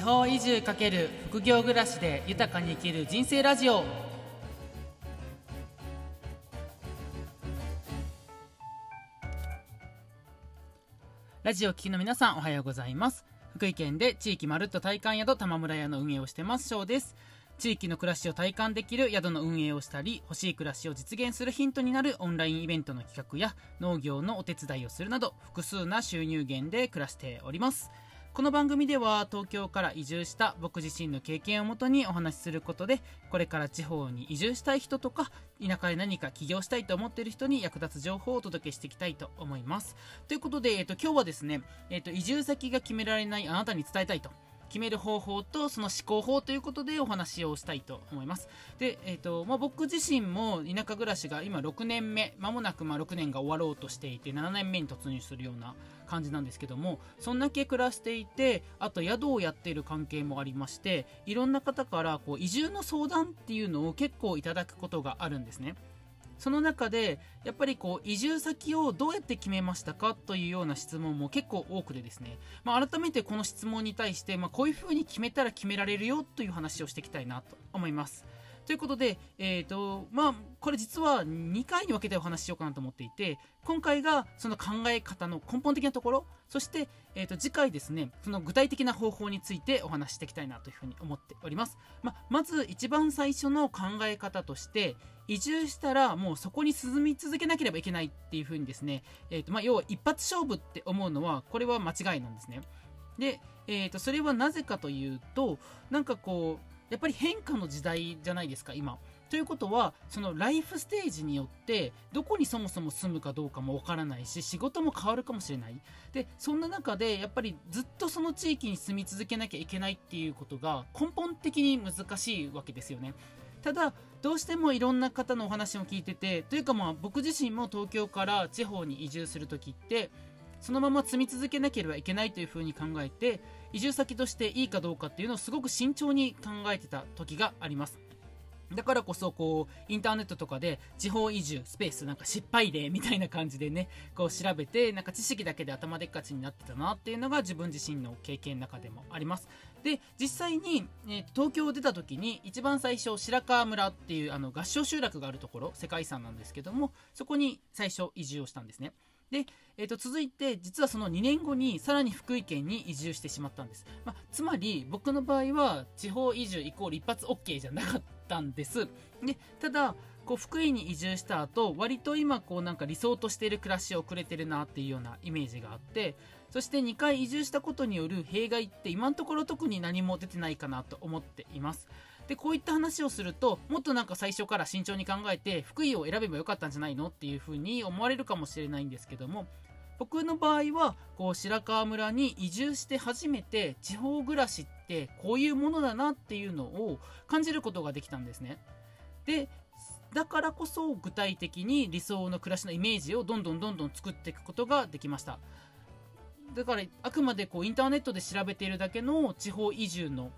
地方移住×副業暮らしで豊かに生きる人生ラジオ。ラジオ聴きの皆さんおはようございます。福井県で地域まるっと体感宿玉村屋の運営をしてます翔です。地域の暮らしを体感できる宿の運営をしたり欲しい暮らしを実現するヒントになるオンラインイベントの企画や農業のお手伝いをするなど複数な収入源で暮らしております。この番組では東京から移住した僕自身の経験をもとにお話しすることでこれから地方に移住したい人とか田舎で何か起業したいと思っている人に役立つ情報をお届けしていきたいと思います。ということで、えっと、今日はですね、えっと、移住先が決められないあなたに伝えたいと決める方法とその思考法ということでお話をしたいと思います。で、えっ、ー、と、まあ、僕自身も田舎暮らしが今6年目、まもなくま6年が終わろうとしていて7年目に突入するような感じなんですけども、そんだけ暮らしていて、あと宿をやっている関係もありまして、いろんな方からこう移住の相談っていうのを結構いただくことがあるんですね。その中でやっぱりこう移住先をどうやって決めましたかというような質問も結構多くでですね、まあ、改めてこの質問に対して、まあ、こういうふうに決めたら決められるよという話をしていきたいなと思います。ということで、えーとまあ、これ実は2回に分けてお話ししようかなと思っていて今回がその考え方の根本的なところそして、えー、と次回ですねその具体的な方法についてお話ししていきたいなというふうに思っております、まあ、まず一番最初の考え方として移住したらもうそこに進み続けなければいけないっていうふうにですね、えーとまあ、要は一発勝負って思うのはこれは間違いなんですね。で、えー、とそれはなぜかというとなんかこうやっぱり変化の時代じゃないですか、今。ということは、そのライフステージによって、どこにそもそも住むかどうかもわからないし、仕事も変わるかもしれない。で、そんな中で、やっぱりずっとその地域に住み続けなきゃいけないっていうことが根本的に難しいわけですよね。ただ、どうしてもいろんな方のお話も聞いてて、というかまあ僕自身も東京から地方に移住するときって、そのまま積み続けなければいけないというふうに考えて移住先としていいかどうかっていうのをすごく慎重に考えてた時がありますだからこそ、こう、インターネットとかで、地方移住、スペース、なんか失敗例みたいな感じでね、こう調べて、なんか知識だけで頭でっかちになってたなっていうのが自分自身の経験の中でもあります。で、実際に、えー、東京を出た時に、一番最初、白川村っていう、あの、合唱集落があるところ、世界遺産なんですけども、そこに最初移住をしたんですね。で、えー、と続いて実はその2年後にさらに福井県に移住してしまったんです、まあ、つまり僕の場合は地方移住イコール一発 OK じゃなかったんです。でただこう福井に移住した後割と今こうなんか理想としている暮らしをくれてるなっていうようなイメージがあってそして2回移住したことによる弊害って今のところ特に何も出てないかなと思っています。でこういった話をするともっとなんか最初から慎重に考えて福井を選べばよかったんじゃないのっていうふうに思われるかもしれないんですけども僕の場合はこう白川村に移住して初めて地方暮らしってこういうものだなっていうのを感じることができたんですね。でだからこそ具体的に理想の暮らしのイメージをどんどんどんどん作っていくことができました。だからあくまでこうインターネットで調べているだけの地方移住の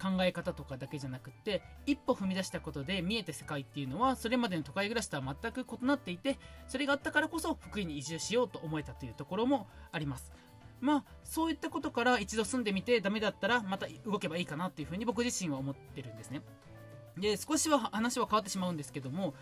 考え方とかだけじゃなくって一歩踏み出したことで見えた世界っていうのはそれまでの都会暮らしとは全く異なっていてそれがあったからこそ福井に移住しようと思えたというところもあります。まあそういったことから一度住んでみてダメだったらまた動けばいいかなっていうふうに僕自身は思ってるんですね。で少しは話は変わってしまうんですけども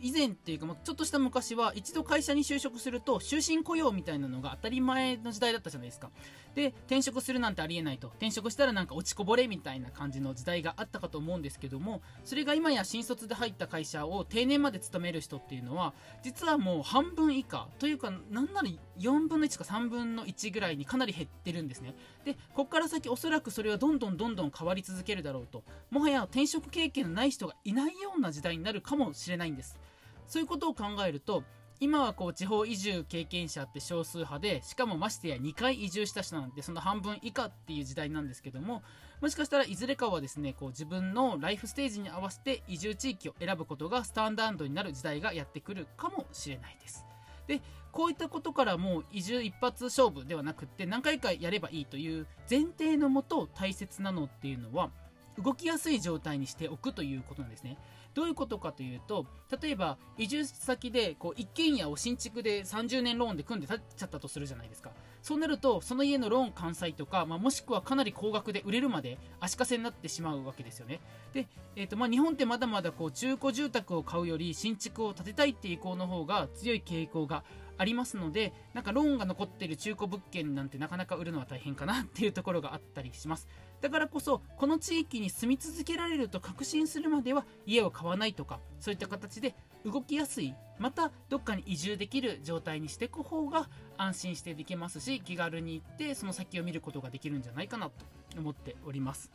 以前っていうか、ちょっとした昔は、一度会社に就職すると、終身雇用みたいなのが当たり前の時代だったじゃないですか。で、転職するなんてありえないと。転職したらなんか落ちこぼれみたいな感じの時代があったかと思うんですけども、それが今や新卒で入った会社を定年まで勤める人っていうのは、実はもう半分以下、というか、なんなら4分の1か3分の1ぐらいにかなり減ってるんですね。で、こっから先おそらくそれはどんどんどんどん変わり続けるだろうと。もはや転職経験のない人がいないような時代になるかもしれないんです。そういうことを考えると、今はこう地方移住経験者って少数派で、しかもましてや2回移住した人なんてその半分以下っていう時代なんですけども、もしかしたらいずれかはですね、こう自分のライフステージに合わせて移住地域を選ぶことがスタンダードになる時代がやってくるかもしれないです。で、こういったことからもう移住一発勝負ではなくって何回かやればいいという前提のもと大切なのっていうのは動きやすい状態にしておくということなんですね。どういうことかというと例えば移住先でこう一軒家を新築で30年ローンで組んで建っちゃったとするじゃないですか。そうなるとその家のローン完済とか、まあ、もしくはかなり高額で売れるまで足かせになってしまうわけですよね。で、えーとまあ、日本ってまだまだこう中古住宅を買うより新築を建てたいっていう意向の方が強い傾向がありますのでなんかローンが残っている中古物件なんてなかなか売るのは大変かなっていうところがあったりします。だからこそこの地域に住み続けられると確信するまでは家を買わないとかそういった形で動きやすいまたどっかに移住できる状態にしていく方が安心してできますし気軽に行ってその先を見ることができるんじゃないかなと思っております。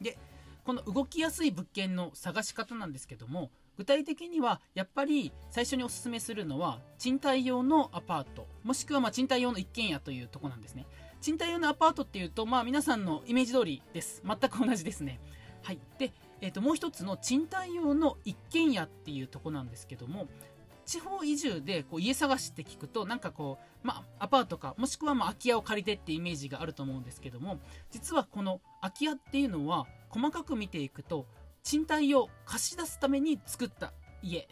でこの動きやすい物件の探し方なんですけども具体的にはやっぱり最初におすすめするのは賃貸用のアパートもしくはま賃貸用の一軒家というとこなんですね。賃貸用のアパートっていうとまあ皆さんのイメージ通りです。全く同じですね。はい。で、えー、ともう一つの賃貸用の一軒家っていうとこなんですけども地方移住でこう家探しって聞くとなんかこう、まあ、アパートかもしくはま空き家を借りてってイメージがあると思うんですけども実はこの空き家っていうのは細かく見ていくと賃貸を貸し出すために作った家。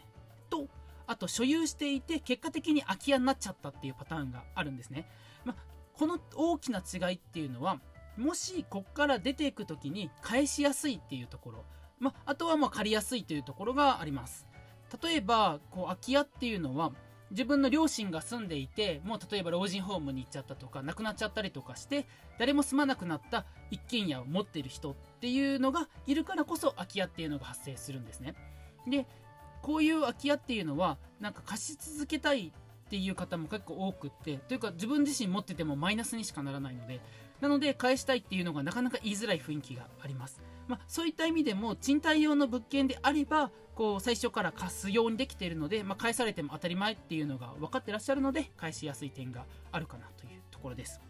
とあと所有していて結果的に空き家になっちゃったっていうパターンがあるんですね、まあ、この大きな違いっていうのはもしこっから出ていく時に返しやすいっていうところ、まあ、あとはま借りやすいというところがあります。例えばこう空き家っていうのは自分の両親が住んでいてもう例えば老人ホームに行っちゃったとか亡くなっちゃったりとかして誰も住まなくなった一軒家を持っている人っていうのがいるからこそ空き家っていうのが発生するんですね。でこういう空き家っていうのはなんか貸し続けたいっていう方も結構多くってというか自分自身持っててもマイナスにしかならないのでなので返したいっていうのがなかなか言いづらい雰囲気があります、まあ、そういった意味でも賃貸用の物件であればこう最初から貸すようにできているので、まあ、返されても当たり前っていうのが分かってらっしゃるので返しやすい点があるかなというところです。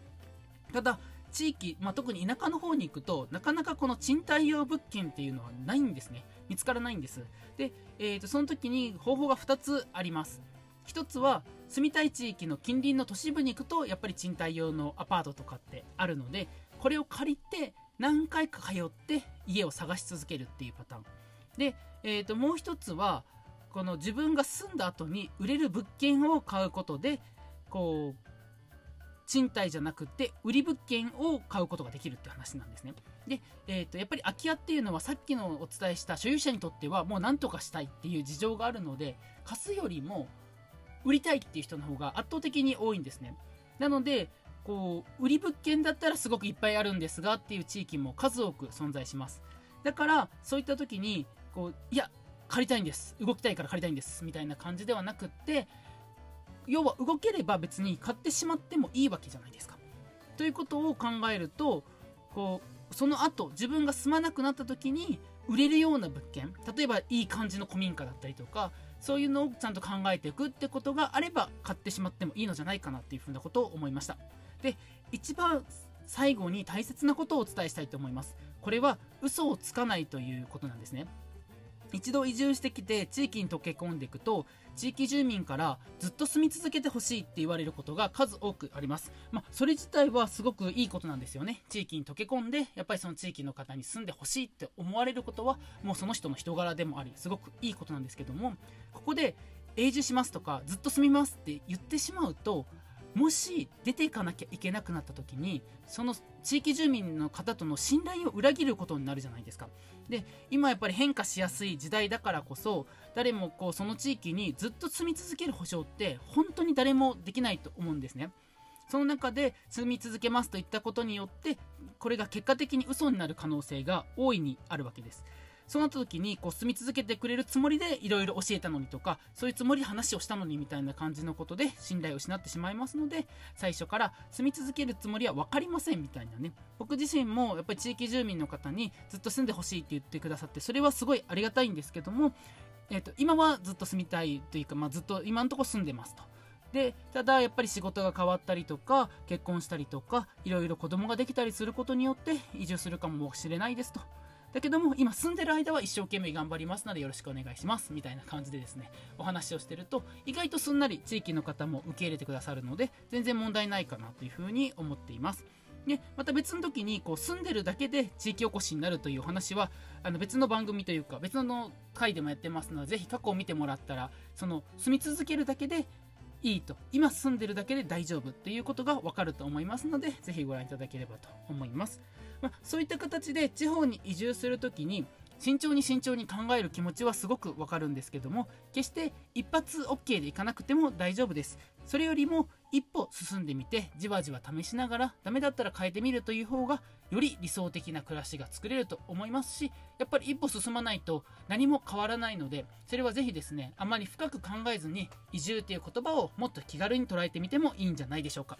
ただ地域、まあ、特に田舎の方に行くとなかなかこの賃貸用物件っていうのはないんですね。見つからないんです。で、えー、とその時に方法が2つあります。1つは住みたい地域の近隣の都市部に行くとやっぱり賃貸用のアパートとかってあるのでこれを借りて何回か通って家を探し続けるっていうパターン。で、えー、ともう1つはこの自分が住んだ後に売れる物件を買うことでこう賃貸じゃなくて売り物件を買うことができるって話なんですね。で、えー、とやっぱり空き家っていうのはさっきのお伝えした所有者にとってはもう何とかしたいっていう事情があるので貸すよりも売りたいっていう人の方が圧倒的に多いんですね。なので、こう、売り物件だったらすごくいっぱいあるんですがっていう地域も数多く存在します。だから、そういった時に、こう、いや、借りたいんです。動きたいから借りたいんです。みたいな感じではなくって、要は動ければ別に買ってしまってもいいわけじゃないですか。ということを考えると、こう、その後、自分が住まなくなった時に、売れるような物件、例えばいい感じの古民家だったりとか、そういうのをちゃんと考えていくってことがあれば買ってしまってもいいのじゃないかなっていうふうなことを思いました。で一番最後に大切なことをお伝えしたいと思います。これは嘘をつかないということなんですね。一度移住してきて地域に溶け込んでいくと地域住民からずっと住み続けてほしいって言われることが数多くあります。まあ、それ自体はすごくいいことなんですよね。地域に溶け込んで、やっぱりその地域の方に住んでほしいって思われることは、もうその人の人柄でもあり、すごくいいことなんですけども、ここで永住しますとか、ずっと住みますって言ってしまうと、もし出ていかなきゃいけなくなった時にその地域住民の方との信頼を裏切ることになるじゃないですか。で今やっぱり変化しやすい時代だからこそ誰もこうその地域にずっと住み続ける保証って本当に誰もできないと思うんですね。その中で住み続けますといったことによってこれが結果的に嘘になる可能性が大いにあるわけです。そうなった時にこう住み続けてくれるつもりでいろいろ教えたのにとかそういうつもりで話をしたのにみたいな感じのことで信頼を失ってしまいますので最初から住み続けるつもりは分かりませんみたいなね僕自身もやっぱり地域住民の方にずっと住んでほしいって言ってくださってそれはすごいありがたいんですけども、えー、と今はずっと住みたいというか、まあ、ずっと今のところ住んでますと。でただやっぱり仕事が変わったりとか結婚したりとかいろいろ子供ができたりすることによって移住するかもしれないですとだけども今住んでる間は一生懸命頑張りますのでよろしくお願いしますみたいな感じでですねお話をしてると意外とすんなり地域の方も受け入れてくださるので全然問題ないかなというふうに思っています。でまた別の時にこう住んでるだけで地域おこしになるというお話はあの別の番組というか別の回でもやってますのでぜひ過去を見てもらったらその住み続けるだけでいいと。今住んでるだけで大丈夫ということがわかると思いますのでぜひご覧いただければと思います、まあ、そういった形で地方に移住する時に慎重に慎重に考える気持ちはすごくわかるんですけども決して一発 OK でいかなくても大丈夫です。それよりも一歩進んでみてじわじわ試しながらダメだったら変えてみるという方がより理想的な暮らしが作れると思いますしやっぱり一歩進まないと何も変わらないのでそれはぜひですねあまり深く考えずに移住という言葉をもっと気軽に捉えてみてもいいんじゃないでしょうか。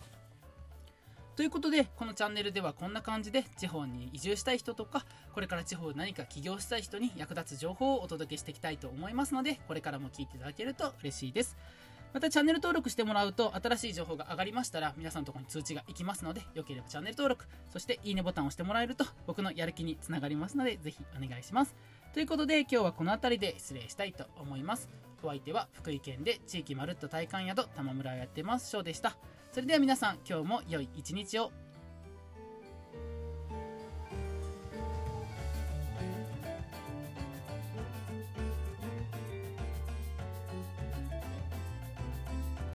ということで、このチャンネルではこんな感じで地方に移住したい人とか、これから地方で何か起業したい人に役立つ情報をお届けしていきたいと思いますので、これからも聞いていただけると嬉しいです。またチャンネル登録してもらうと新しい情報が上がりましたら皆さんのところに通知がいきますのでよければチャンネル登録そしていいねボタンを押してもらえると僕のやる気につながりますのでぜひお願いします。ということで今日はこの辺りで失礼したいと思います。お相手は福井県で地域まるっと体感宿玉村をやってます翔でした。それでは皆さん今日も良い一日を。